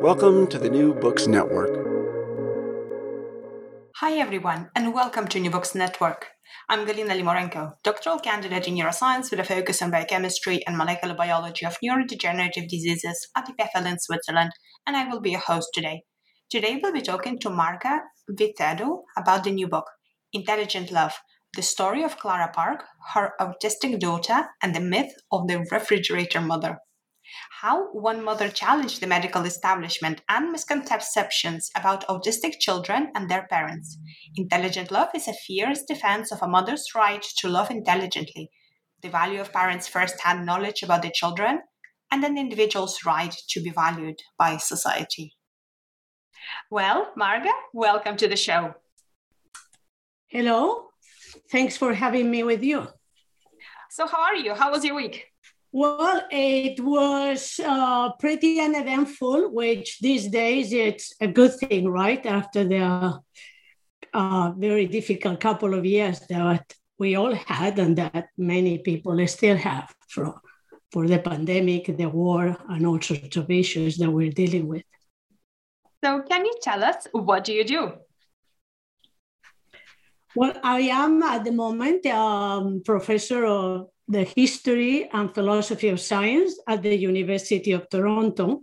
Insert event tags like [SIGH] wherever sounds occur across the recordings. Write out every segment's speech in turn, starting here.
Welcome to the New Books Network. Hi, everyone, and welcome to New Books Network. I'm Galina Limorenko, doctoral candidate in neuroscience with a focus on biochemistry and molecular biology of neurodegenerative diseases at EPFL in Switzerland, and I will be your host today. Today, we'll be talking to Marga Vicedo about the new book, Intelligent Love The Story of Clara Park, Her Autistic Daughter, and the Myth of the Refrigerator Mother how one mother challenged the medical establishment and misconceptions about autistic children and their parents. Intelligent love is a fierce defense of a mother's right to love intelligently, the value of parents' first hand knowledge about their children, and an individual's right to be valued by society. Well, Marga, welcome to the show. Hello. Thanks for having me with you. So, how are you? How was your week? Well, it was uh, pretty uneventful, which these days it's a good thing, right? After the uh, very difficult couple of years that we all had and that many people still have for, for the pandemic, the war, and all sorts of issues that we're dealing with. So, can you tell us what do you do? Well, I am at the moment um, professor of the history and philosophy of science at the University of Toronto.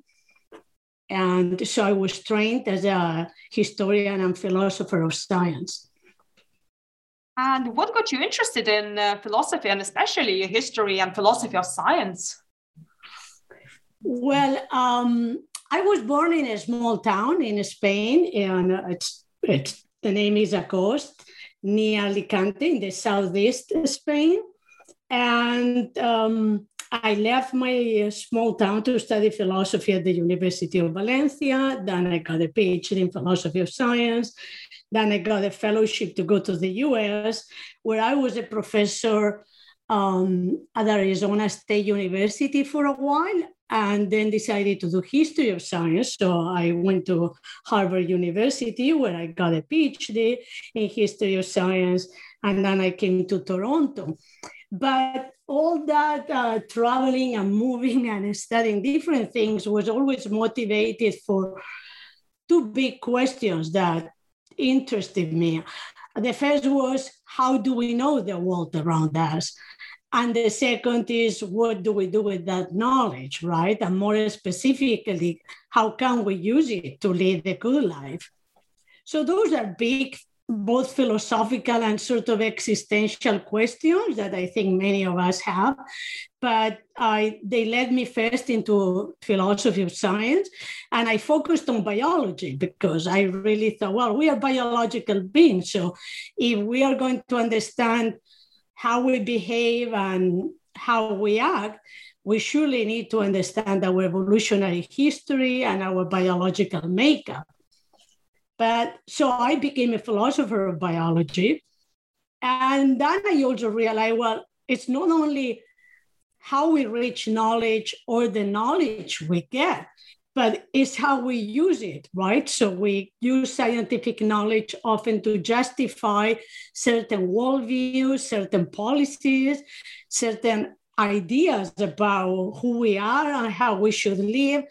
And so I was trained as a historian and philosopher of science. And what got you interested in uh, philosophy and especially history and philosophy of science? Well, um, I was born in a small town in Spain, and it's, it's the name is a coast near Alicante in the southeast Spain. And um, I left my small town to study philosophy at the University of Valencia. Then I got a PhD in philosophy of science. Then I got a fellowship to go to the US, where I was a professor um, at Arizona State University for a while, and then decided to do history of science. So I went to Harvard University, where I got a PhD in history of science, and then I came to Toronto. But all that uh, traveling and moving and studying different things was always motivated for two big questions that interested me. The first was how do we know the world around us? And the second is what do we do with that knowledge, right? And more specifically, how can we use it to lead a good life? So those are big both philosophical and sort of existential questions that I think many of us have. But I, they led me first into philosophy of science, and I focused on biology because I really thought, well, we are biological beings. So if we are going to understand how we behave and how we act, we surely need to understand our evolutionary history and our biological makeup. But so I became a philosopher of biology. And then I also realized, well, it's not only how we reach knowledge or the knowledge we get, but it's how we use it, right? So we use scientific knowledge often to justify certain worldviews, certain policies, certain ideas about who we are and how we should live.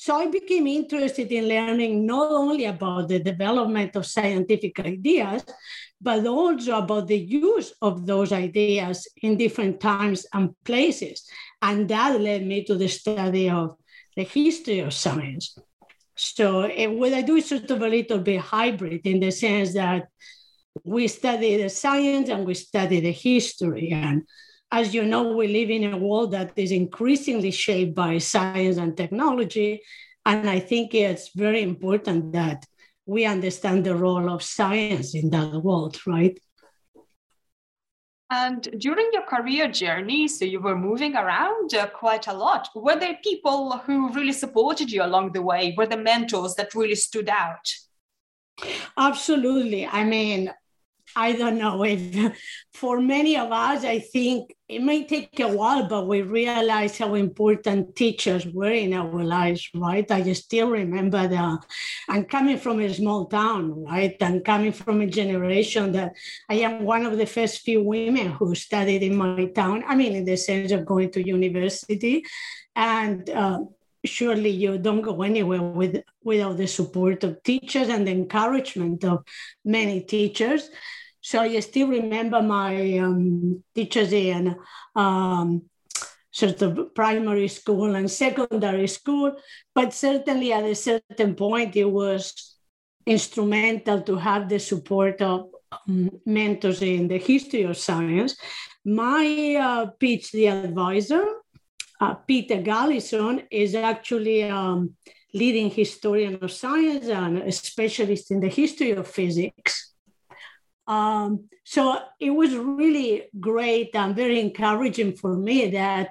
So I became interested in learning not only about the development of scientific ideas, but also about the use of those ideas in different times and places. And that led me to the study of the history of science. So eh, what I do is sort of a little bit hybrid in the sense that we study the science and we study the history. And as you know, we live in a world that is increasingly shaped by science and technology. And I think it's very important that we understand the role of science in that world, right? And during your career journey, so you were moving around uh, quite a lot. Were there people who really supported you along the way? Were there mentors that really stood out? Absolutely. I mean, I don't know if for many of us, I think it may take a while, but we realize how important teachers were in our lives, right? I still remember that I'm coming from a small town, right? I'm coming from a generation that I am one of the first few women who studied in my town. I mean, in the sense of going to university. And uh, surely you don't go anywhere with, without the support of teachers and the encouragement of many teachers. So I still remember my um, teachers in um, sort of primary school and secondary school, but certainly at a certain point it was instrumental to have the support of um, mentors in the history of science. My uh, PhD advisor, uh, Peter Galison, is actually a um, leading historian of science and a specialist in the history of physics. Um, so it was really great and very encouraging for me that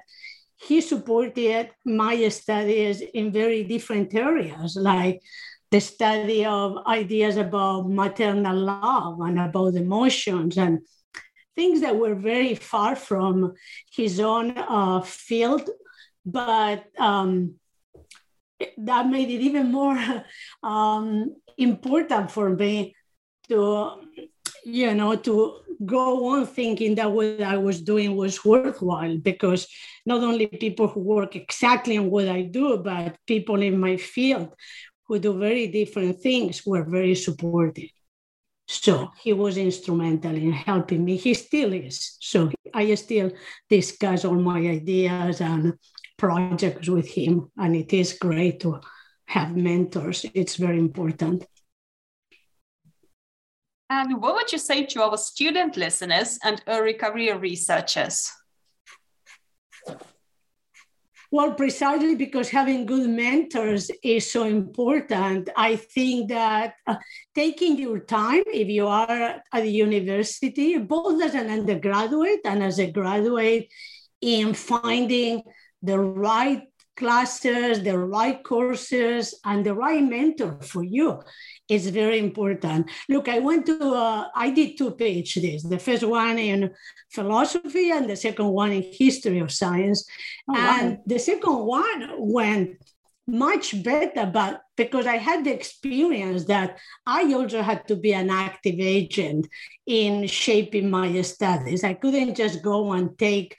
he supported my studies in very different areas, like the study of ideas about maternal love and about emotions and things that were very far from his own uh, field, but um, that made it even more [LAUGHS] um, important for me to you know, to go on thinking that what I was doing was worthwhile because not only people who work exactly on what I do, but people in my field who do very different things were very supportive. So he was instrumental in helping me. He still is. So I still discuss all my ideas and projects with him. And it is great to have mentors. It's very important. And what would you say to our student listeners and early career researchers? Well, precisely because having good mentors is so important. I think that uh, taking your time, if you are at the university, both as an undergraduate and as a graduate, in finding the right classes, the right courses, and the right mentor for you is very important. Look, I went to, uh, I did two PhDs, the first one in philosophy and the second one in history of science. Oh, and wow. the second one went much better, but because I had the experience that I also had to be an active agent in shaping my studies. I couldn't just go and take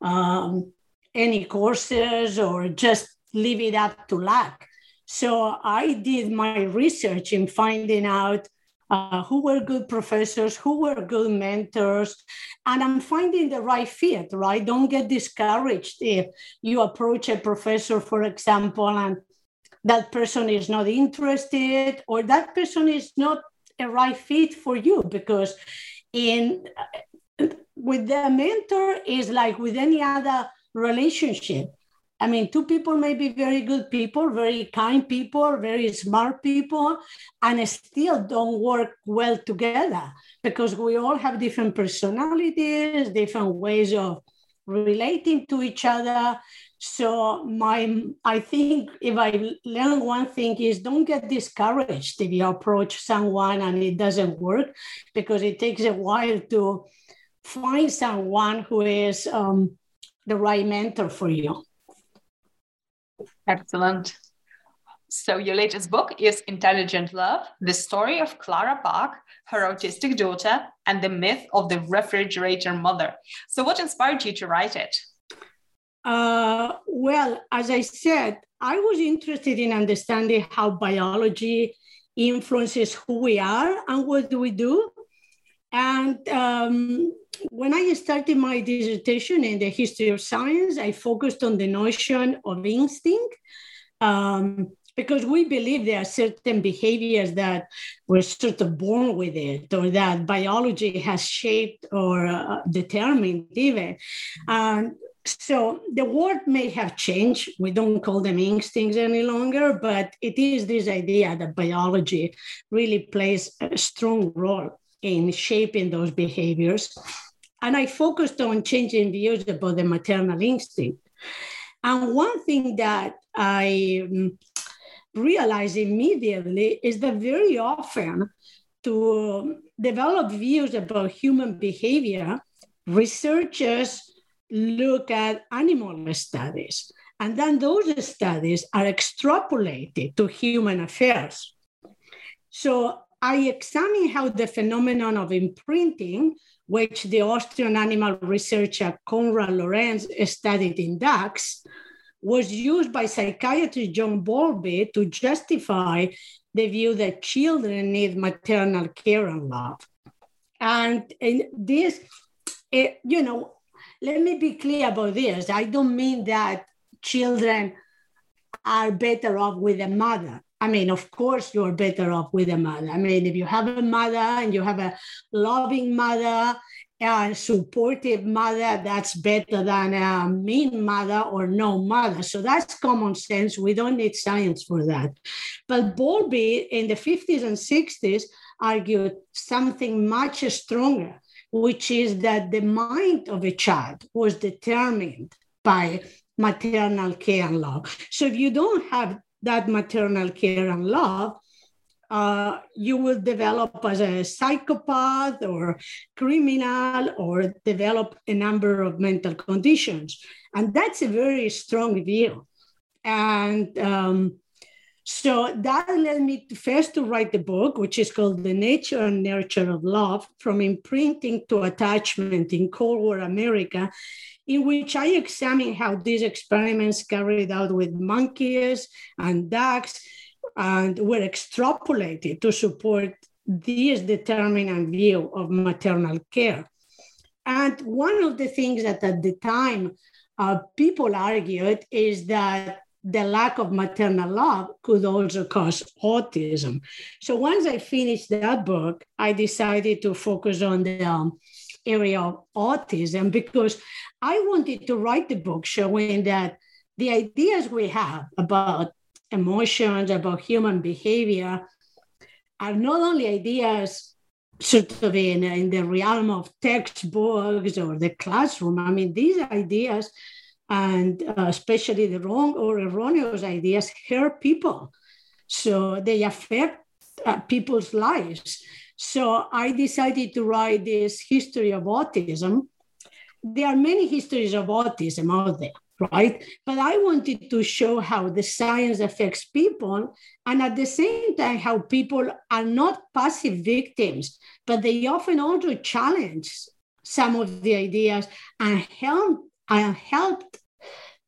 um, any courses or just leave it up to luck. So I did my research in finding out uh, who were good professors, who were good mentors, and I'm finding the right fit, right? Don't get discouraged if you approach a professor, for example, and that person is not interested or that person is not a right fit for you because in with the mentor is like with any other relationship I mean, two people may be very good people, very kind people, very smart people, and still don't work well together because we all have different personalities, different ways of relating to each other. So my I think if I learn one thing is don't get discouraged if you approach someone and it doesn't work because it takes a while to find someone who is um, the right mentor for you. Excellent. So, your latest book is Intelligent Love The Story of Clara Park, her autistic daughter, and the myth of the refrigerator mother. So, what inspired you to write it? Uh, well, as I said, I was interested in understanding how biology influences who we are and what do we do. And um, when I started my dissertation in the history of science, I focused on the notion of instinct. Um, because we believe there are certain behaviors that we're sort of born with it or that biology has shaped or uh, determined even and so the word may have changed we don't call them instincts any longer but it is this idea that biology really plays a strong role in shaping those behaviors and i focused on changing views about the maternal instinct and one thing that i um, realized immediately is that very often to develop views about human behavior, researchers look at animal studies. And then those studies are extrapolated to human affairs. So I examine how the phenomenon of imprinting, which the Austrian animal researcher Konrad Lorenz studied in ducks, was used by psychiatrist John Bowlby to justify the view that children need maternal care and love. And, and this, it, you know, let me be clear about this. I don't mean that children are better off with a mother. I mean, of course, you're better off with a mother. I mean, if you have a mother and you have a loving mother a supportive mother that's better than a mean mother or no mother. So that's common sense. We don't need science for that. But Bowlby in the 50s and 60s argued something much stronger, which is that the mind of a child was determined by maternal care and love. So if you don't have that maternal care and love, uh, you will develop as a psychopath or criminal or develop a number of mental conditions. And that's a very strong view. And um, so that led me to first to write the book, which is called The Nature and Nurture of Love From Imprinting to Attachment in Cold War America, in which I examine how these experiments carried out with monkeys and ducks and were extrapolated to support this determinant view of maternal care. And one of the things that at the time uh, people argued is that the lack of maternal love could also cause autism. So once I finished that book, I decided to focus on the um, area of autism because I wanted to write the book showing that the ideas we have about emotions, about human behavior, are not only ideas sort of in, in the realm of textbooks or the classroom. I mean, these ideas, and uh, especially the wrong or erroneous ideas, hurt people. So they affect uh, people's lives. So I decided to write this history of autism. There are many histories of autism out there right? But I wanted to show how the science affects people and at the same time how people are not passive victims, but they often also challenge some of the ideas and help and helped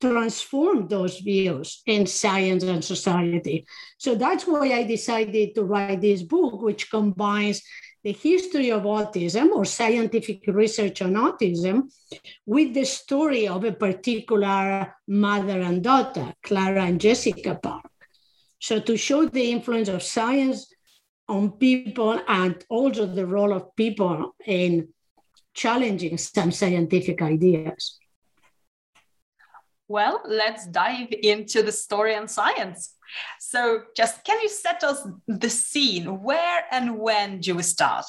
transform those views in science and society. So that's why I decided to write this book, which combines the history of autism or scientific research on autism with the story of a particular mother and daughter, Clara and Jessica Park. So, to show the influence of science on people and also the role of people in challenging some scientific ideas. Well, let's dive into the story and science. So, just can you set us the scene? Where and when do we start?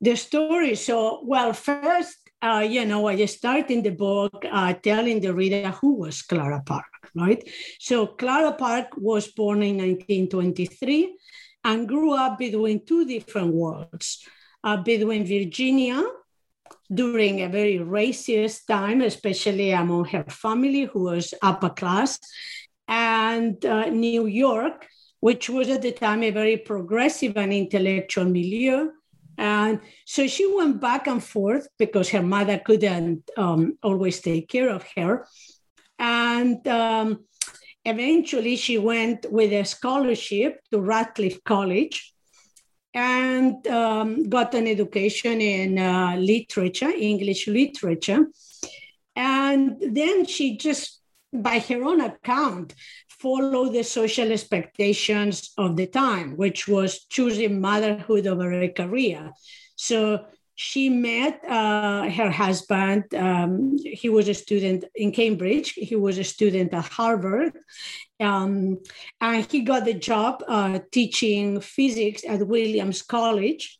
The story. So, well, first, uh, you know, I start in the book uh, telling the reader who was Clara Park, right? So, Clara Park was born in 1923 and grew up between two different worlds uh, between Virginia during a very racist time, especially among her family, who was upper class, and uh, New York, which was at the time a very progressive and intellectual milieu. And so she went back and forth because her mother couldn't um, always take care of her. And um, eventually she went with a scholarship to Radcliffe College and um, got an education in uh, literature, English literature. And then she just, by her own account, followed the social expectations of the time, which was choosing motherhood over a career. So she met uh, her husband. Um, he was a student in Cambridge. He was a student at Harvard. Um, and he got the job uh, teaching physics at Williams College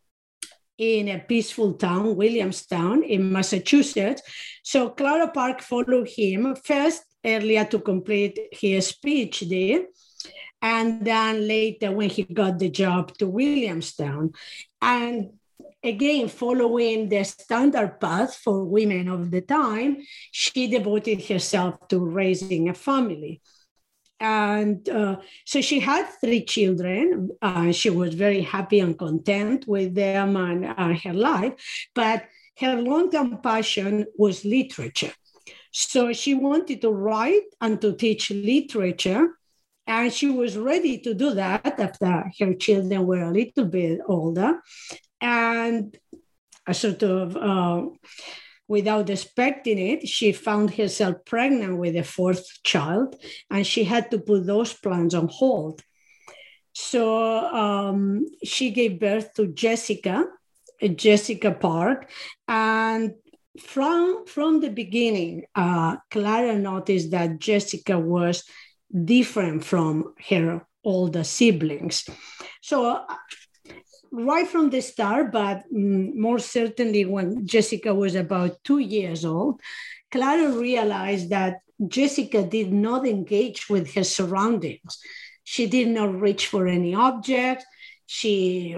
in a peaceful town, Williamstown in Massachusetts. So Clara Park followed him first earlier to complete his PhD. And then later, when he got the job to Williamstown. And again, following the standard path for women of the time, she devoted herself to raising a family. And uh, so she had three children. Uh, she was very happy and content with them and uh, her life. But her long term passion was literature. So she wanted to write and to teach literature. And she was ready to do that after her children were a little bit older and a sort of uh, without expecting it, she found herself pregnant with a fourth child, and she had to put those plans on hold. So um, she gave birth to Jessica, Jessica Park, and from from the beginning, uh, Clara noticed that Jessica was different from her older siblings. So right from the start, but mm, more certainly when Jessica was about two years old, Clara realized that Jessica did not engage with her surroundings. She did not reach for any object. She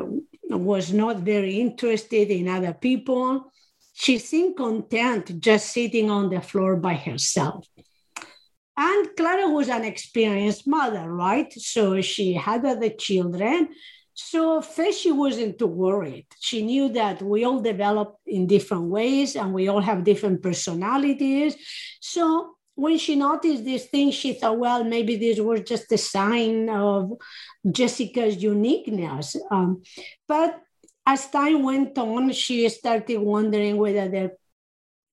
was not very interested in other people. She seemed content just sitting on the floor by herself. And Clara was an experienced mother, right? So she had other children so first, she wasn't too worried. She knew that we all develop in different ways and we all have different personalities. So when she noticed this thing, she thought, well, maybe this was just a sign of Jessica's uniqueness. Um, but as time went on, she started wondering whether there,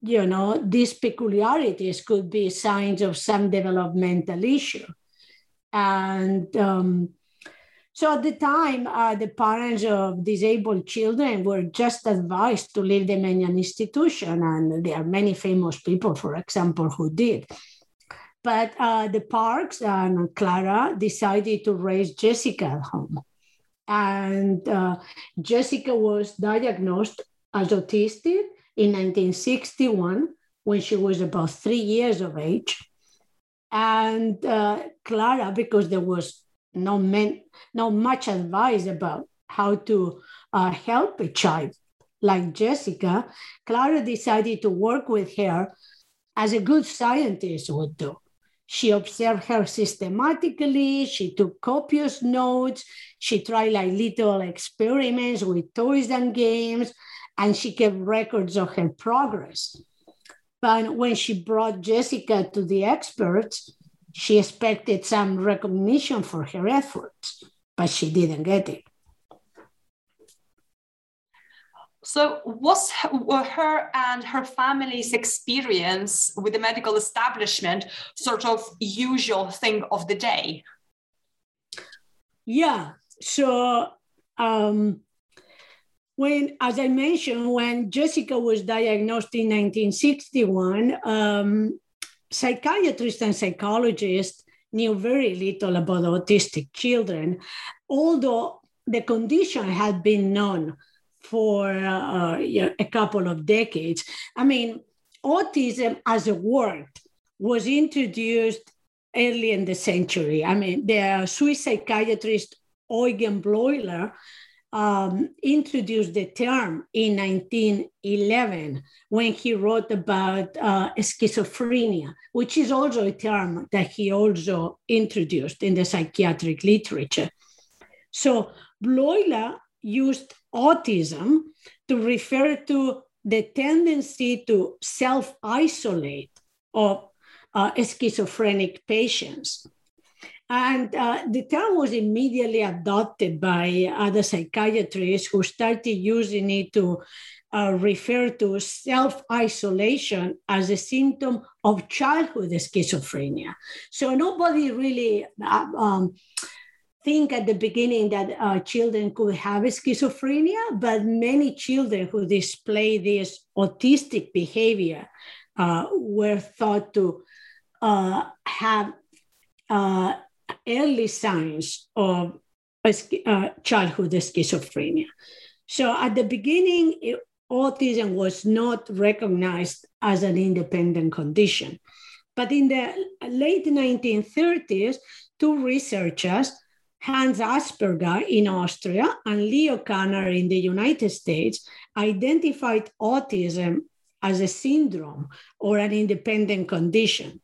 you know, these peculiarities could be signs of some developmental issue. And um, so at the time, uh, the parents of disabled children were just advised to leave them in an institution. And there are many famous people, for example, who did. But uh, the Parks and Clara decided to raise Jessica at home. And uh, Jessica was diagnosed as autistic in 1961 when she was about three years of age. And uh, Clara, because there was no, men, no much advice about how to uh, help a child like Jessica, Clara decided to work with her as a good scientist would do. She observed her systematically, she took copious notes, she tried like little experiments with toys and games, and she kept records of her progress. But when she brought Jessica to the experts, she expected some recognition for her efforts, but she didn't get it. So, was her and her family's experience with the medical establishment sort of usual thing of the day? Yeah. So, um, when, as I mentioned, when Jessica was diagnosed in 1961, um, psychiatrists and psychologists knew very little about autistic children, although the condition had been known for uh, a couple of decades. I mean, autism as a word was introduced early in the century. I mean, the Swiss psychiatrist Eugen Bleuler um, introduced the term in 1911 when he wrote about uh, schizophrenia, which is also a term that he also introduced in the psychiatric literature. So Bleuler used autism to refer to the tendency to self isolate of uh, schizophrenic patients. And uh, the term was immediately adopted by other psychiatrists who started using it to uh, refer to self isolation as a symptom of childhood schizophrenia. So nobody really uh, um, think at the beginning that uh, children could have schizophrenia, but many children who display this autistic behavior uh, were thought to uh, have uh, early signs of uh, childhood schizophrenia. So at the beginning, it, autism was not recognized as an independent condition. But in the late 1930s, two researchers, Hans Asperger in Austria and Leo Kanner in the United States, identified autism as a syndrome or an independent condition.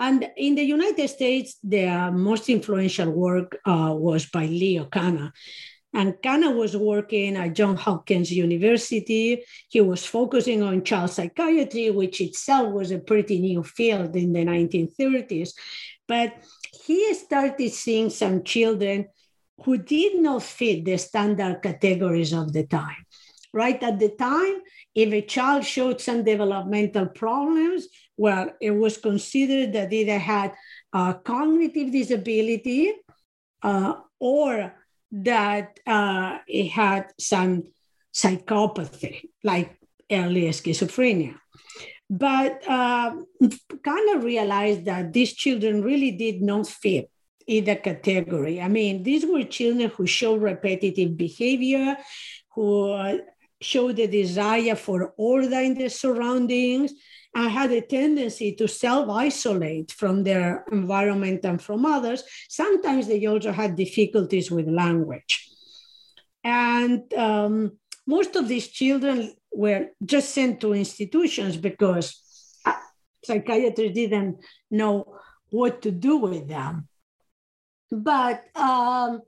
And in the United States, the most influential work uh, was by Leo Kanner. And Kanner was working at Johns Hopkins University. He was focusing on child psychiatry, which itself was a pretty new field in the 1930s. But he started seeing some children who did not fit the standard categories of the time. Right at the time, if a child showed some developmental problems, well, it was considered that either had a cognitive disability uh, or that uh, it had some psychopathy, like early schizophrenia. But uh, Kanner realized that these children really did not fit either category. I mean, these were children who showed repetitive behavior, who uh, showed a desire for order in their surroundings, and had a tendency to self isolate from their environment and from others. Sometimes they also had difficulties with language. And um, most of these children were just sent to institutions because uh, psychiatrists didn't know what to do with them. But um,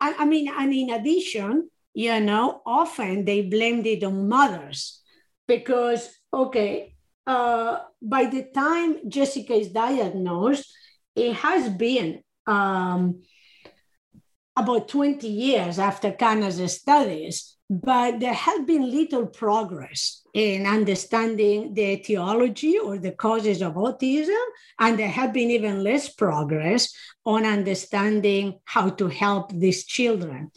I, I mean, and in addition, you know, often they blamed it on mothers because, okay, uh, by the time Jessica is diagnosed, it has been um, about 20 years after Kanner's studies, but there has been little progress in understanding the etiology or the causes of autism, and there have been even less progress on understanding how to help these children.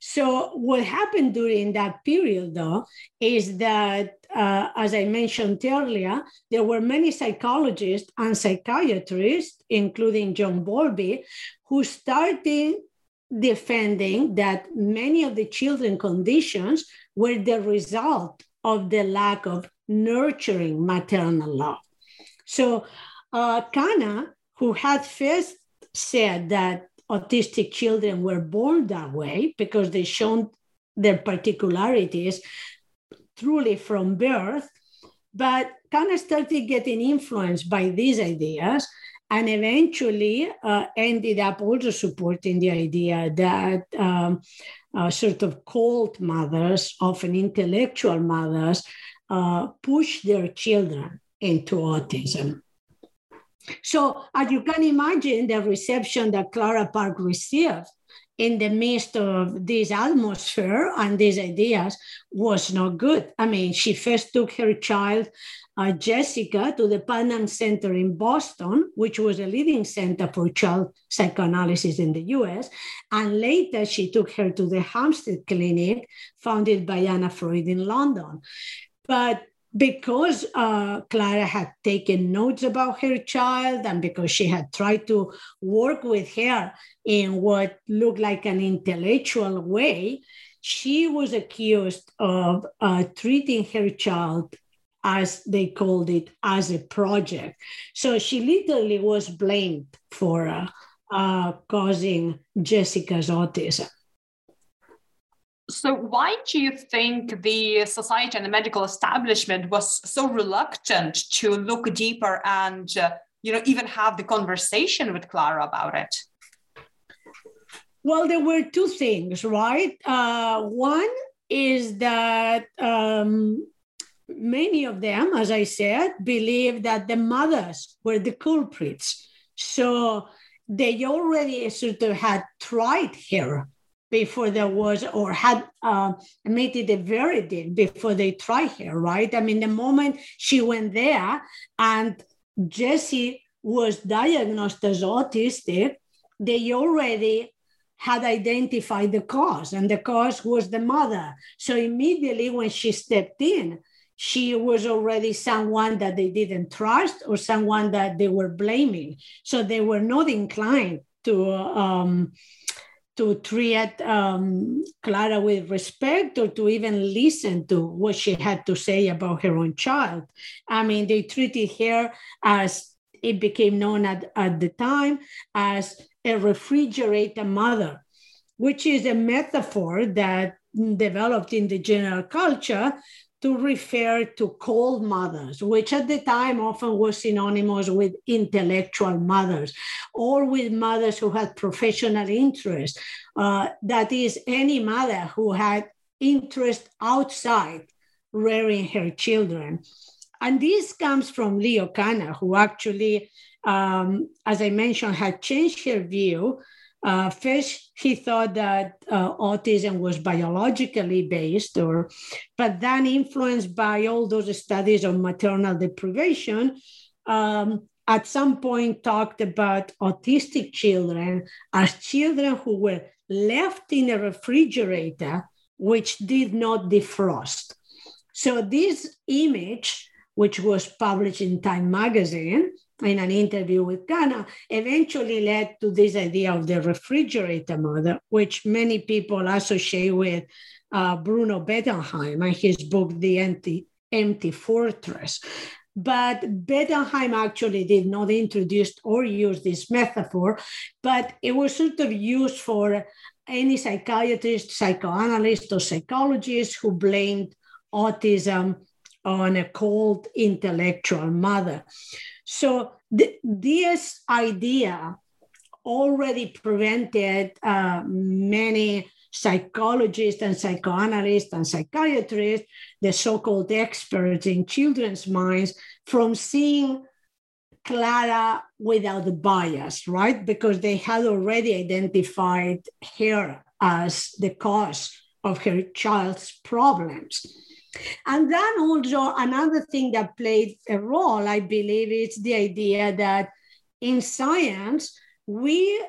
So, what happened during that period, though, is that, uh, as I mentioned earlier, there were many psychologists and psychiatrists, including John Bowlby, who started defending that many of the children conditions were the result of the lack of nurturing maternal love. So, uh, Kanner, who had first said that autistic children were born that way because they shown their particularities truly from birth, but Kanner started getting influenced by these ideas and eventually uh, ended up also supporting the idea that um, uh, sort of cold mothers, often intellectual mothers, uh, push their children into autism. So, as you can imagine, the reception that Clara Park received in the midst of this atmosphere and these ideas was not good. I mean, she first took her child uh, Jessica to the Putnam Center in Boston, which was a leading center for child psychoanalysis in the US. And later, she took her to the Hampstead Clinic, founded by Anna Freud in London. But because uh, Clara had taken notes about her child and because she had tried to work with her in what looked like an intellectual way, she was accused of uh, treating her child as they called it, as a project. So she literally was blamed for uh, uh, causing Jessica's autism. So, why do you think the society and the medical establishment was so reluctant to look deeper and, uh, you know, even have the conversation with Clara about it? Well, there were two things, right? Uh, one is that um, many of them, as I said, believe that the mothers were the culprits. So they already sort of had tried her before there was or had uh, made it a verdict before they tried her, right? I mean, the moment she went there and Jesse was diagnosed as autistic, they already had identified the cause, and the cause was the mother. So immediately when she stepped in, she was already someone that they didn't trust or someone that they were blaming. So they were not inclined to um, to treat um, Clara with respect or to even listen to what she had to say about her own child. I mean, they treated her as it became known at, at the time as a refrigerator mother, which is a metaphor that developed in the general culture to refer to cold mothers, which at the time often was synonymous with intellectual mothers or with mothers who had professional interest. Uh, that is, any mother who had interest outside rearing her children. And this comes from Leo Kanner, who actually um, as I mentioned, had changed her view. Uh, first, he thought that uh, autism was biologically based, or but then influenced by all those studies on maternal deprivation, um, at some point talked about autistic children as children who were left in a refrigerator which did not defrost. So this image, which was published in Time magazine, in an interview with Kanner, eventually led to this idea of the refrigerator mother, which many people associate with uh, Bruno Bettelheim and his book, The Empty, Empty Fortress. But Bettelheim actually did not introduce or use this metaphor, but it was sort of used for any psychiatrist, psychoanalyst, or psychologist who blamed autism on a cold intellectual mother. So th- this idea already prevented uh, many psychologists and psychoanalysts and psychiatrists, the so-called experts in children's minds, from seeing Clara without bias, right? Because they had already identified her as the cause of her child's problems. And then also another thing that played a role, I believe, is the idea that in science, we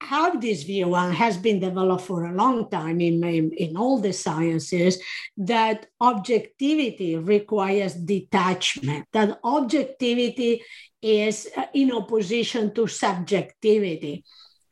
have this view and has been developed for a long time in, in, in, all the sciences that objectivity requires detachment, that objectivity is uh, in opposition to subjectivity.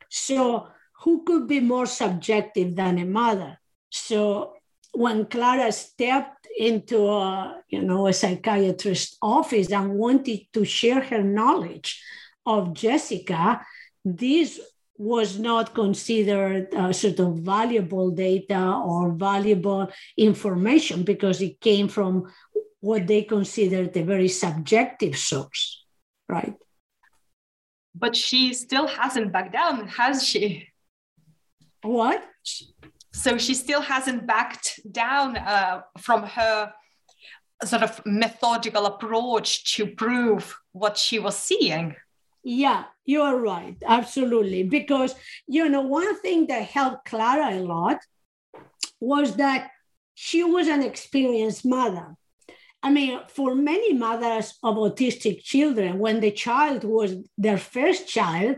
So, who could be more subjective than a mother? So, when Clara stepped into a you know a psychiatrist's office and wanted to share her knowledge of Jessica, this was not considered uh, sort of valuable data or valuable information because it came from what they considered a very subjective source, right? But she still hasn't backed down, has she? What? So she still hasn't backed down uh, from her sort of methodical approach to prove what she was seeing. Yeah, you are right. Absolutely. Because, you know, one thing that helped Clara a lot was that she was an experienced mother. I mean, for many mothers of autistic children, when the child was their first child,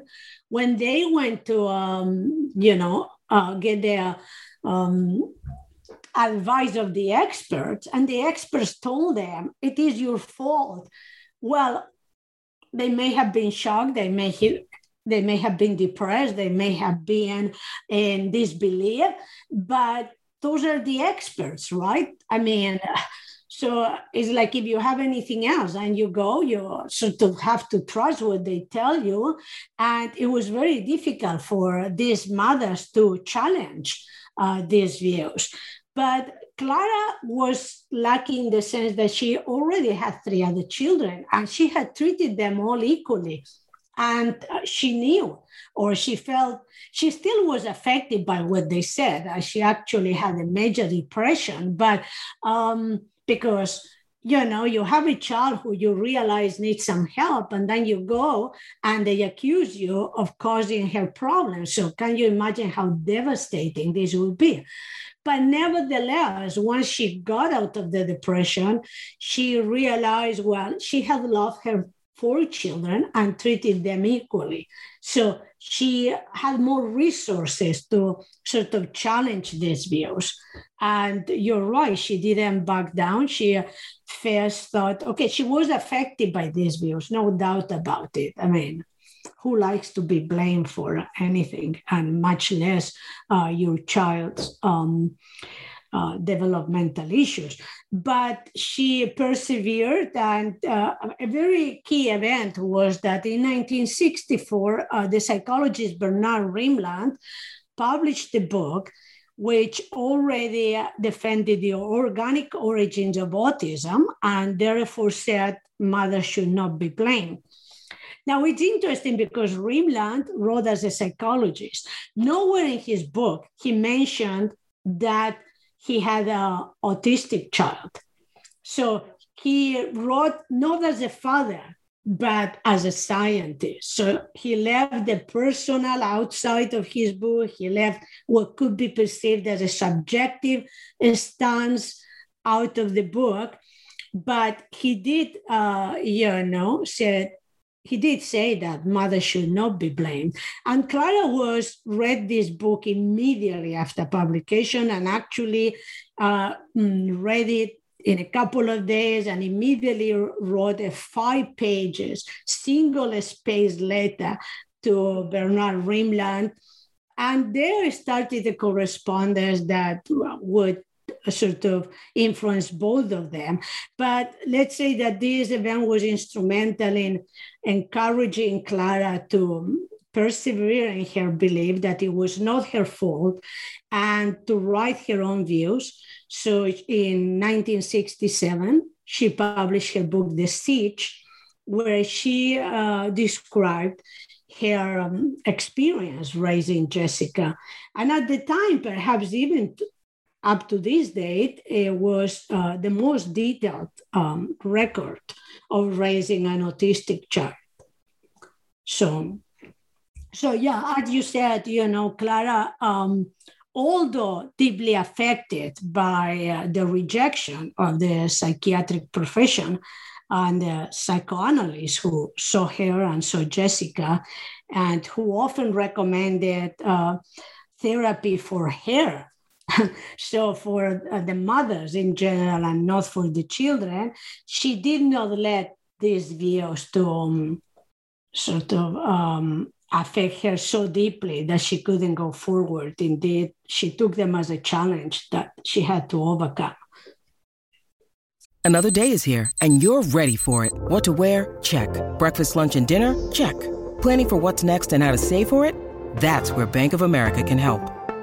when they went to, um, you know, uh, get their um, advice of the experts, and the experts told them, It is your fault. Well, they may have been shocked, they may they may have been depressed, they may have been in disbelief, but those are the experts, right? I mean, So it's like if you have anything else and you go, you sort of have to trust what they tell you. And it was very difficult for these mothers to challenge uh, these views. But Clara was lucky in the sense that she already had three other children and she had treated them all equally. And uh, she knew or she felt she still was affected by what they said. Uh, she actually had a major depression, but um, because you know you have a child who you realize needs some help and then you go and they accuse you of causing her problems. So can you imagine how devastating this would be? But nevertheless once she got out of the depression she realized well she had loved her four children and treated them equally so she had more resources to sort of challenge these views. And you're right, she didn't back down. She first thought, okay, she was affected by these views, no doubt about it. I mean, who likes to be blamed for anything, and much less uh, your child's um, uh, developmental issues. But she persevered, and uh, a very key event was that in 1964, uh, the psychologist Bernard Rimland published the book which already defended the organic origins of autism and therefore said mothers should not be blamed. Now, it's interesting because Rimland wrote as a psychologist. Nowhere in his book he mentioned that he had an autistic child. So he wrote not as a father, but as a scientist. So he left the personal outside of his book. He left what could be perceived as a subjective stance out of the book. But he did, uh, you know, said he did say that mother should not be blamed. And Clara was read this book immediately after publication and actually uh, mm, read it in a couple of days and immediately wrote a five pages single space letter to Bernard Rimland. And there started a correspondence that would sort of influence both of them. But let's say that this event was instrumental in encouraging Clara to persevere in her belief that it was not her fault and to write her own views. So in 1967, she published her book, The Siege, where she uh, described her um, experience raising Jessica. And at the time, perhaps even up to this date, it was uh, the most detailed um, record of raising an autistic child. So, so yeah, as you said, you know, Clara, um, although deeply affected by uh, the rejection of the psychiatric profession and the psychoanalysts who saw her and saw Jessica, and who often recommended uh, therapy for her so for uh, the mothers in general and not for the children, she did not let these views to um, sort of um, affect her so deeply that she couldn't go forward. Indeed, she took them as a challenge that she had to overcome. Another day is here, and you're ready for it. What to wear? Check. Breakfast, lunch, and dinner? Check. Planning for what's next and how to save for it? That's where Bank of America can help.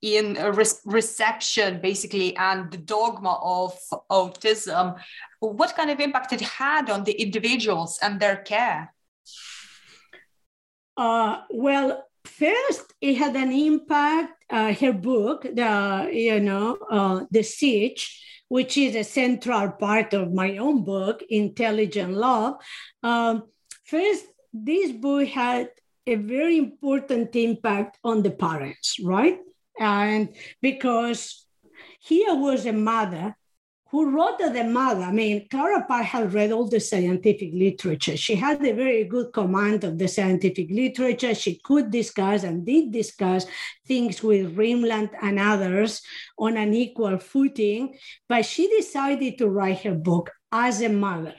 in re- reception, basically, and the dogma of autism what kind of impact it had on the individuals and their care? Uh, well, first, it had an impact. Uh, her book, the you know, uh, the siege, which is a central part of my own book, Intelligent Love. Um, first, this book had a very important impact on the parents, right? And because here was a mother who wrote to the mother. I mean, Clara Park had read all the scientific literature. She had a very good command of the scientific literature. She could discuss and did discuss things with Rimland and others on an equal footing, but she decided to write her book as a mother.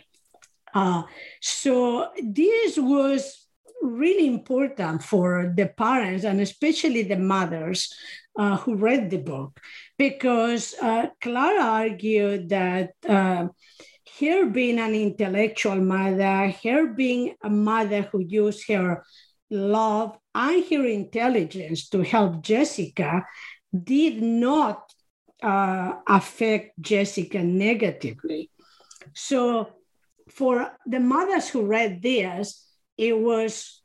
Uh, so this was really important for the parents and especially the mothers uh, who read the book because uh, Clara argued that uh, her being an intellectual mother, her being a mother who used her love and her intelligence to help Jessica, did not uh, affect Jessica negatively. So, for the mothers who read this, it was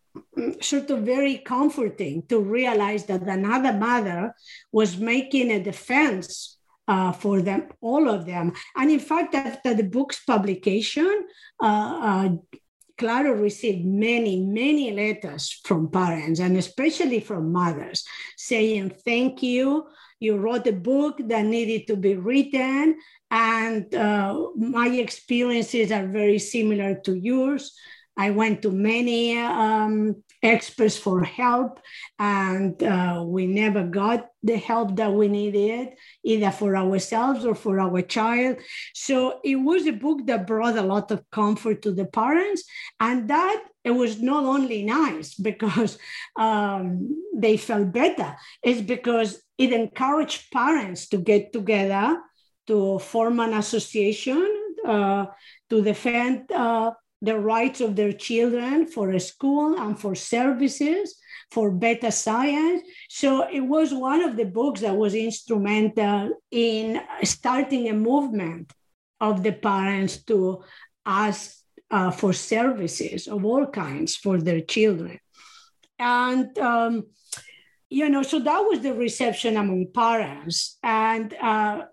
sort of very comforting to realize that another mother was making a defense uh, for them, all of them. And in fact, after the book's publication, uh, uh, Clara received many, many letters from parents and especially from mothers saying, Thank you. You wrote a book that needed to be written, and uh, my experiences are very similar to yours. I went to many um, experts for help, and uh, we never got the help that we needed, either for ourselves or for our child. So it was a book that brought a lot of comfort to the parents, and that it was not only nice [LAUGHS] because um, they felt better, it's because it encouraged parents to get together to form an association uh, to defend. Uh, the rights of their children for a school and for services, for better science. So it was one of the books that was instrumental in starting a movement of the parents to ask uh, for services of all kinds for their children. And, um, you know, so that was the reception among parents. And uh,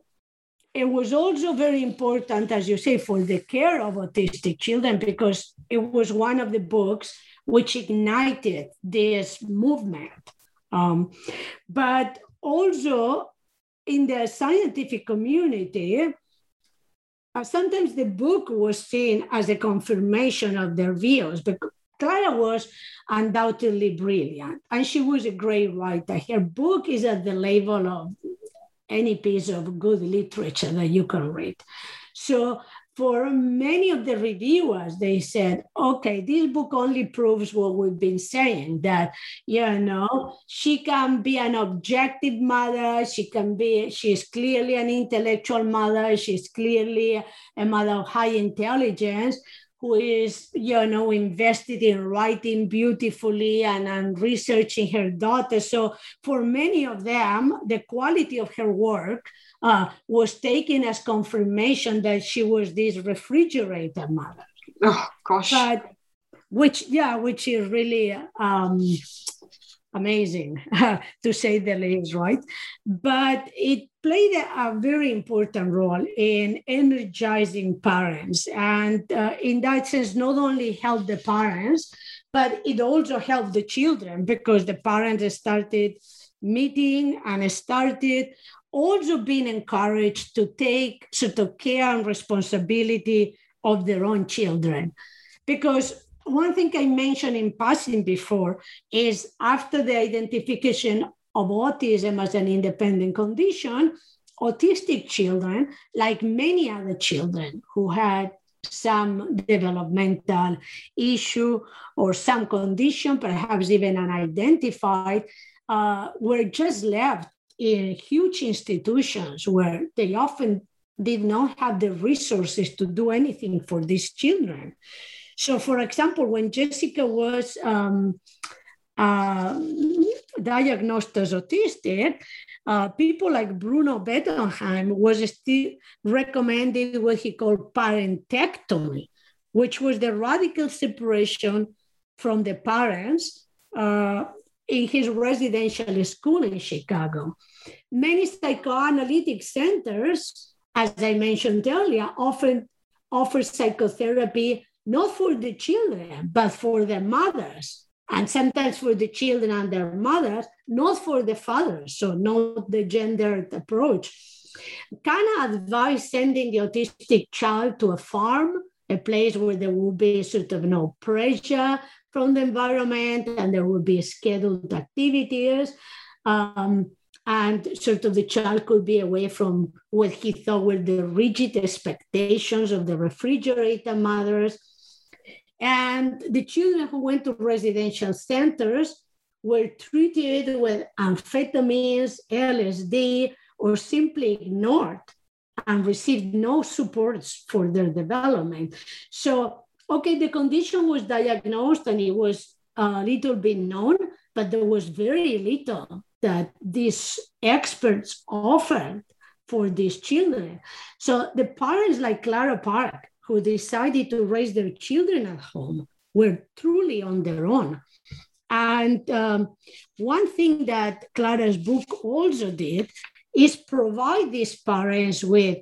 it was also very important, as you say, for the care of autistic children, because it was one of the books which ignited this movement. Um, but also in the scientific community, uh, sometimes the book was seen as a confirmation of their views. But Clara was undoubtedly brilliant, and she was a great writer. Her book is at the level of any piece of good literature that you can read. So for many of the reviewers, they said, okay, this book only proves what we've been saying that, you know, she can be an objective mother. She can be, she's clearly an intellectual mother. She's clearly a mother of high intelligence who is, you know, invested in writing beautifully and, and researching her daughter. So for many of them, the quality of her work uh, was taken as confirmation that she was this refrigerator mother. Oh gosh. But which, yeah, which is really um, amazing [LAUGHS] to say the least, right? But it played a, very important role in energizing parents. And uh, in that sense, not only helped the parents, but it also helped the children because the parents started meeting and started also being encouraged to take sort of care and responsibility of their own children. Because one thing I mentioned in passing before is after the identification of autism as an independent condition, autistic children, like many other children who had some developmental issue or some condition, perhaps even unidentified, uh, were just left in huge institutions where they often did not have the resources to do anything for these children. So, for example, when Jessica was um, uh, diagnosed as autistic, uh, people like Bruno Bettelheim was still recommending what he called parentectomy, which was the radical separation from the parents uh, in his residential school in Chicago. Many psychoanalytic centers, as I mentioned earlier, often offer psychotherapy not for the children, but for their mothers, and sometimes for the children and their mothers, not for the fathers, so not the gendered approach. Can advise sending the autistic child to a farm, a place where there will be sort of no pressure from the environment and there will be scheduled activities. Um, and sort of the child could be away from what he thought were the rigid expectations of the refrigerator mothers. And the children who went to residential centers were treated with amphetamines, LSD, or simply ignored and received no supports for their development. So, okay, the condition was diagnosed and it was a little bit known, but there was very little that these experts offered for these children. So the parents like Clara Park, who decided to raise their children at home, were truly on their own. And um, one thing that Clara's book also did is provide these parents with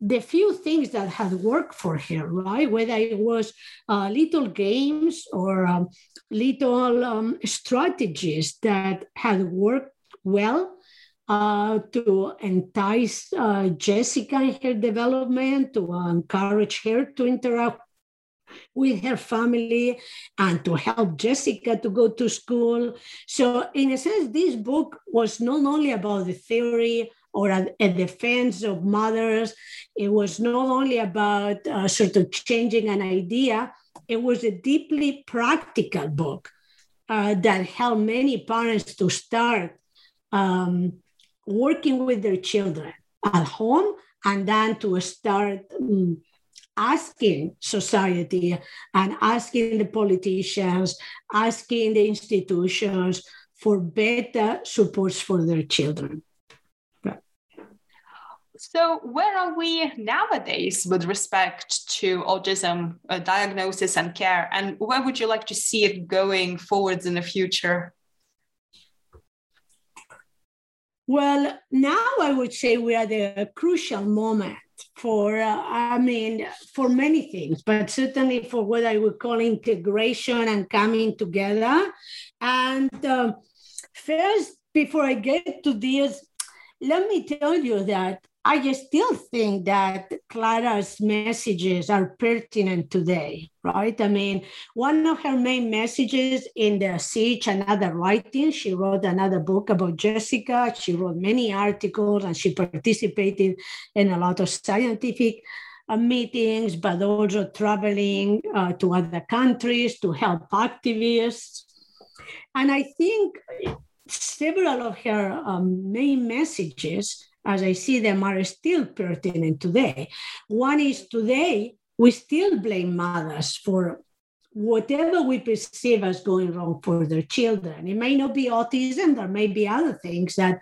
the few things that had worked for her, right? Whether it was uh, little games or um, little um, strategies that had worked well uh, to entice uh, Jessica in her development, to encourage her to interact with her family and to help Jessica to go to school. So, in a sense, this book was not only about the theory or a, a defense of mothers, it was not only about uh, sort of changing an idea, it was a deeply practical book uh, that helped many parents to start um, working with their children at home and then to start um, asking society and asking the politicians, asking the institutions for better supports for their children. So, where are we nowadays with respect to autism uh, diagnosis and care? And where would you like to see it going forwards in the future? Well, now I would say we are at a crucial moment for, uh, I mean, for many things, but certainly for what I would call integration and coming together. And uh, first, before I get to this, let me tell you that I still think that Clara's messages are pertinent today, right? I mean, one of her main messages in the Siege and other writings, she wrote another book about Jessica. She wrote many articles and she participated in a lot of scientific uh, meetings, but also traveling uh, to other countries to help activists. And I think several of her um, main messages as I see them, are still pertinent today. One is today, we still blame mothers for whatever we perceive as going wrong for their children. It may not be autism, there may be other things that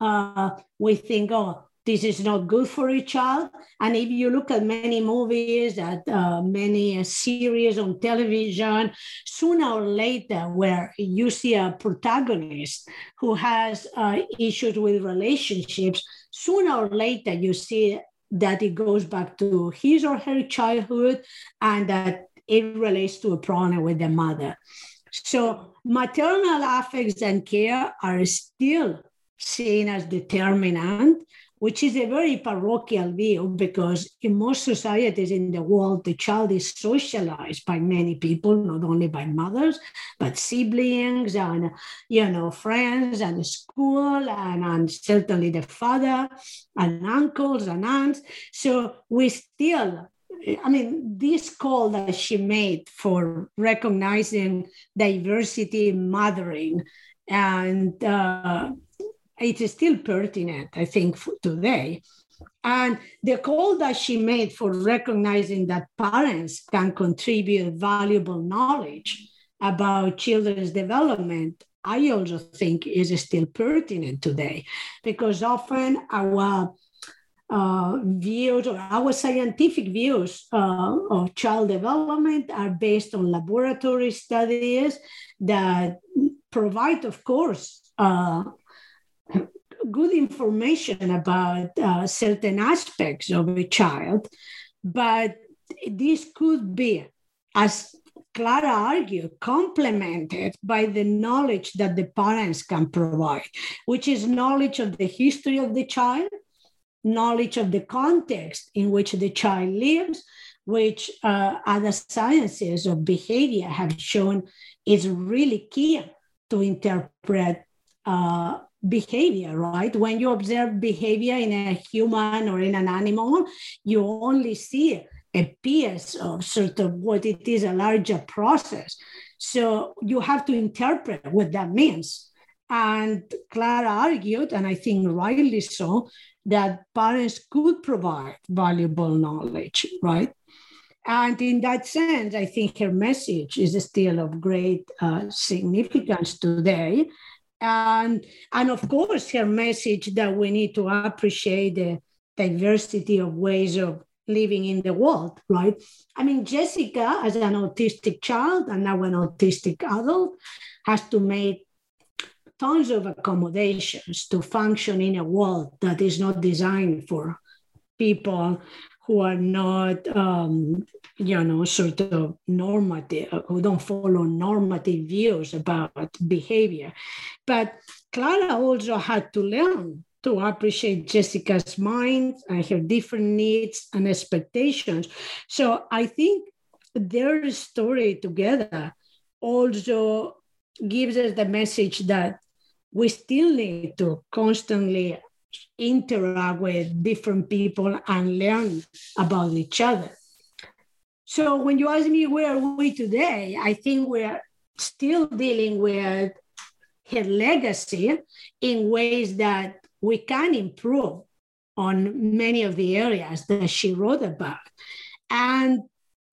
uh, we think, oh, this is not good for a child. And if you look at many movies, at uh, many uh, series on television, sooner or later, where you see a protagonist who has uh, issues with relationships, sooner or later you see that it goes back to his or her childhood and that it relates to a problem with the mother. So maternal affects and care are still seen as determinant which is a very parochial view because in most societies in the world, the child is socialized by many people, not only by mothers, but siblings and, you know, friends and school and, and certainly the father and uncles and aunts. So we still I mean, this call that she made for recognizing diversity in mothering and uh, it is still pertinent, I think, today. And the call that she made for recognizing that parents can contribute valuable knowledge about children's development, I also think is still pertinent today because often our uh, views or our scientific views uh, of child development are based on laboratory studies that provide, of course, uh, good information about uh, certain aspects of a child, but this could be, as Clara argued, complemented by the knowledge that the parents can provide, which is knowledge of the history of the child, knowledge of the context in which the child lives, which uh, other sciences of behavior have shown is really key to interpret uh, behavior, right? When you observe behavior in a human or in an animal, you only see a piece of sort of what it is a larger process. So you have to interpret what that means. And Clara argued, and I think rightly so, that parents could provide valuable knowledge, right? And in that sense, I think her message is still of great uh, significance today. And, and of course, her message that we need to appreciate the diversity of ways of living in the world, right? I mean, Jessica, as an autistic child and now an autistic adult, has to make tons of accommodations to function in a world that is not designed for people who are not, um, you know, sort of normative, who don't follow normative views about behavior. But Clara also had to learn to appreciate Jessica's mind and her different needs and expectations. So I think their story together also gives us the message that we still need to constantly interact with different people and learn about each other. So when you ask me where are we today, I think we're still dealing with her legacy in ways that we can improve on many of the areas that she wrote about. And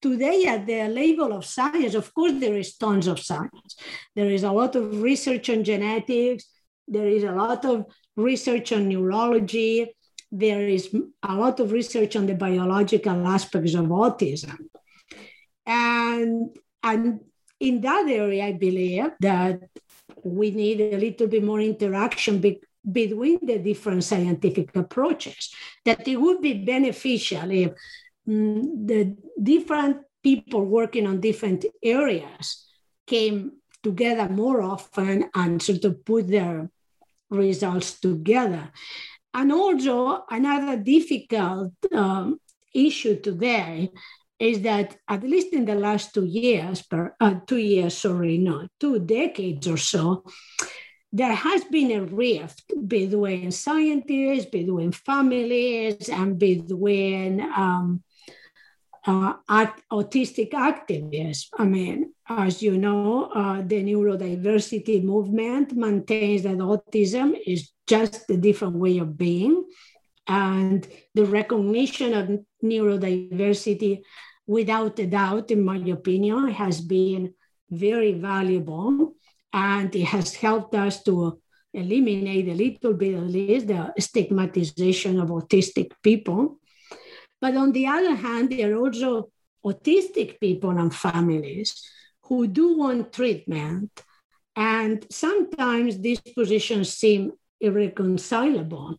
today, at the level of science, of course, there is tons of science. There is a lot of research on genetics, there is a lot of research on neurology, there is a lot of research on the biological aspects of autism. And, and in that area, I believe that we need a little bit more interaction be, between the different scientific approaches, that it would be beneficial if um, the different people working on different areas came together more often and sort of put their results together. And also, another difficult um, issue today is that at least in the last two years, per, uh, two years, sorry, no, two decades or so, there has been a rift between scientists, between families, and between um, uh, autistic activists. I mean, as you know, uh, the neurodiversity movement maintains that autism is just a different way of being. And the recognition of neurodiversity, without a doubt, in my opinion, has been very valuable and it has helped us to eliminate a little bit at least the stigmatization of autistic people. But on the other hand, there are also autistic people and families who do want treatment. And sometimes these positions seem irreconcilable.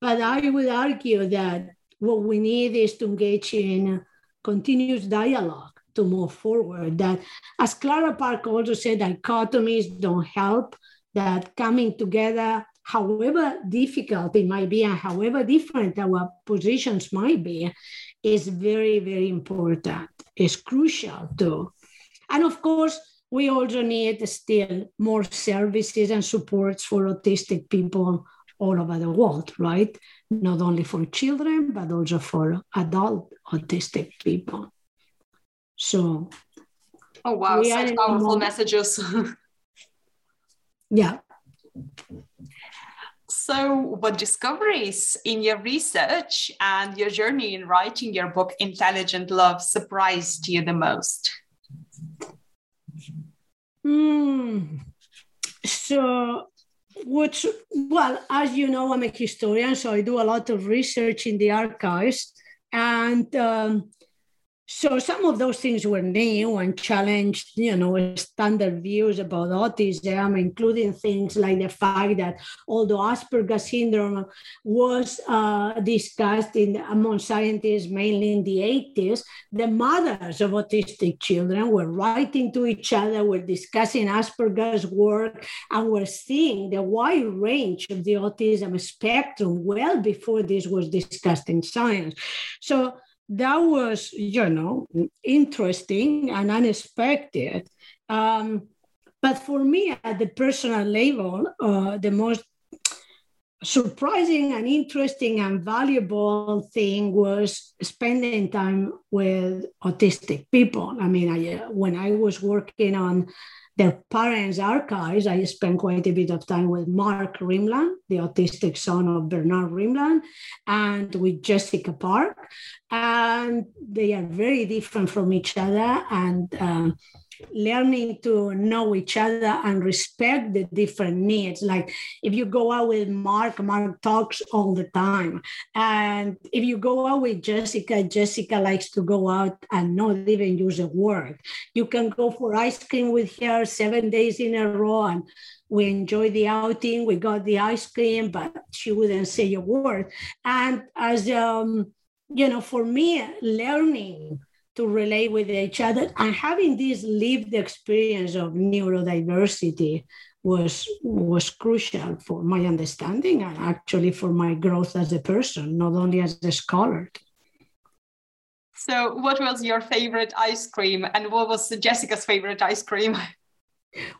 But I would argue that what we need is to engage in continuous dialogue to move forward. That, as Clara Park also said, dichotomies don't help, that coming together, however difficult it might be and however different our positions might be, is very, very important. It's crucial too. And of course, we also need still more services and supports for autistic people all over the world, right? Not only for children, but also for adult autistic people. So, oh wow, such powerful messages. [LAUGHS] yeah. So, what discoveries in your research and your journey in writing your book, Intelligent Love, surprised you the most? Mm. So, which, well, as you know, I'm a historian, so I do a lot of research in the archives. And um, so some of those things were new and challenged, you know, standard views about autism, including things like the fact that although Asperger's syndrome was uh, discussed in among scientists mainly in the 80s, the mothers of autistic children were writing to each other, were discussing Asperger's work, and were seeing the wide range of the autism spectrum well before this was discussed in science. So that was, you know, interesting and unexpected. Um, but for me, at the personal level, uh, the most surprising and interesting and valuable thing was spending time with autistic people. I mean, I, when I was working on their parents' archives, I spent quite a bit of time with Mark Rimland, the autistic son of Bernard Rimland, and with Jessica Park. And they are very different from each other. And um, learning to know each other and respect the different needs. Like if you go out with Mark, Mark talks all the time. And if you go out with Jessica, Jessica likes to go out and not even use a word. You can go for ice cream with her seven days in a row and we enjoyed the outing, we got the ice cream, but she wouldn't say a word. And as um, you know, for me, learning to relate with each other. And having this lived experience of neurodiversity was was crucial for my understanding and actually for my growth as a person not only as a scholar. So what was your favorite ice cream and what was jessica's favorite ice cream? [LAUGHS]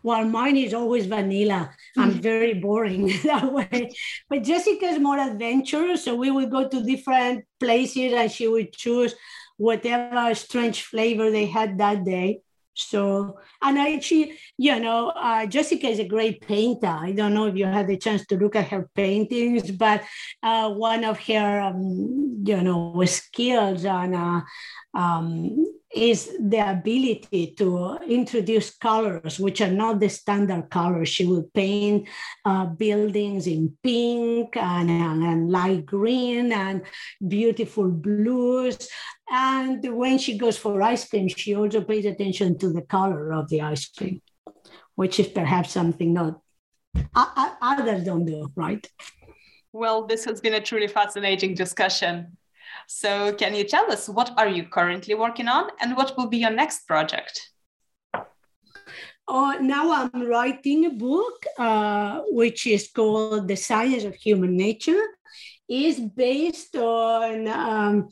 Well mine is always vanilla. I'm [LAUGHS] very boring [LAUGHS] that way. But jessica is more adventurous so we would go to different places and she would choose whatever strange flavor they had that day. So, and I actually, you know, uh, Jessica is a great painter. I don't know if you had the chance to look at her paintings, but uh, one of her, um, you know, skills and uh, um, is the ability to introduce colors which are not the standard colors. She will paint uh, buildings in pink and, and, and, light green and beautiful blues. And when she goes for ice cream, she also pays attention to the color of the ice cream, which is perhaps something not others don't do, right? Well, this has been a truly fascinating discussion. So can you tell us what are you currently working on and what will be your next project? Uh, now I'm writing a book uh, which is called The Science of Human Nature. is based on um,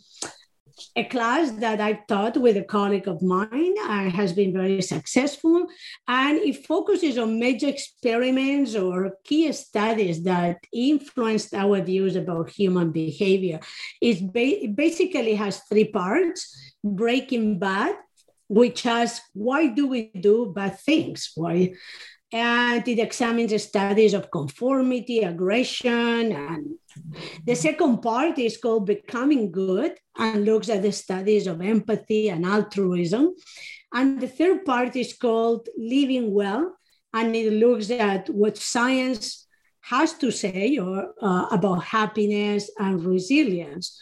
a class that I've taught with a colleague of mine uh, has been very successful. And it focuses on major experiments or key studies that influenced our views about human behavior. It ba- basically has three parts Breaking Bad, which asks, why do we do bad things? Why? And it examines studies of conformity, aggression, and the second part is called Becoming Good and looks at the studies of empathy and altruism. And the third part is called Living Well, and it looks at what science has to say or, uh, about happiness and resilience.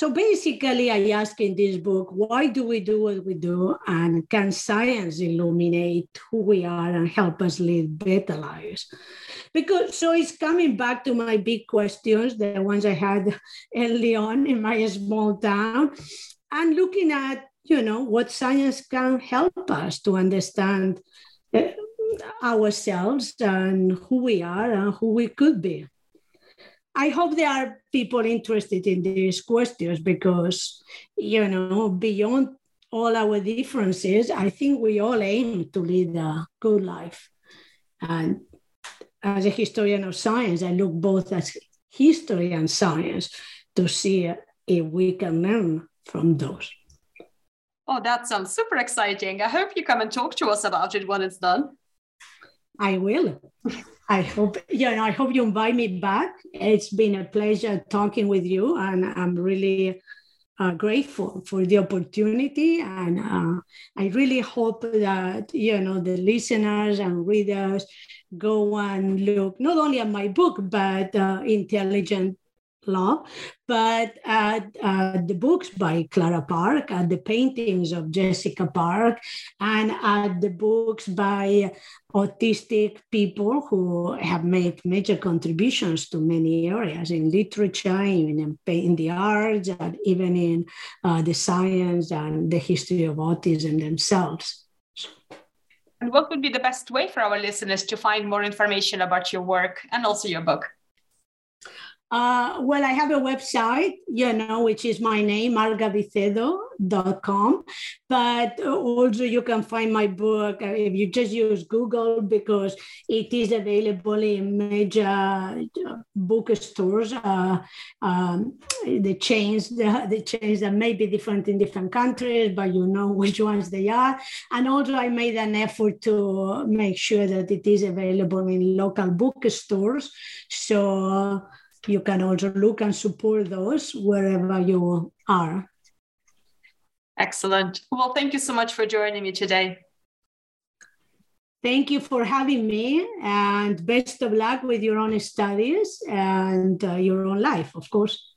So basically, I ask in this book, why do we do what we do? And can science illuminate who we are and help us live better lives? Because so it's coming back to my big questions, the ones I had early on in my small town, and looking at, you know, what science can help us to understand uh, ourselves and who we are and who we could be. I hope there are people interested in these questions because, you know, beyond all our differences, I think we all aim to lead a good life. And as a historian of science, I look both at history and science to see if we can learn from those. Oh, that sounds super exciting. I hope you come and talk to us about it when it's done. I will. [LAUGHS] I hope you know. I hope you invite me back. It's been a pleasure talking with you, and I'm really uh, grateful for the opportunity. And uh, I really hope that you know the listeners and readers go and look not only at my book but uh, intelligent Love, but uh, uh, the books by Clara Park, uh, the paintings of Jessica Park, and uh, the books by autistic people who have made major contributions to many areas in literature, in, in the arts, and even in uh, the science and the history of autism themselves. And what would be the best way for our listeners to find more information about your work and also your book? Uh, well, I have a website, you know, which is my name, margavicedo.com. But also, you can find my book uh, if you just use Google because it is available in major uh, bookstores. Uh, um, the chains, the, the chains that may be different in different countries, but you know [LAUGHS] which ones they are. And also, I made an effort to make sure that it is available in local bookstores. So you can also look and support those wherever you are. Excellent. Well, thank you so much for joining me today. Thank you for having me, and best of luck with your own studies and uh, your own life, of course.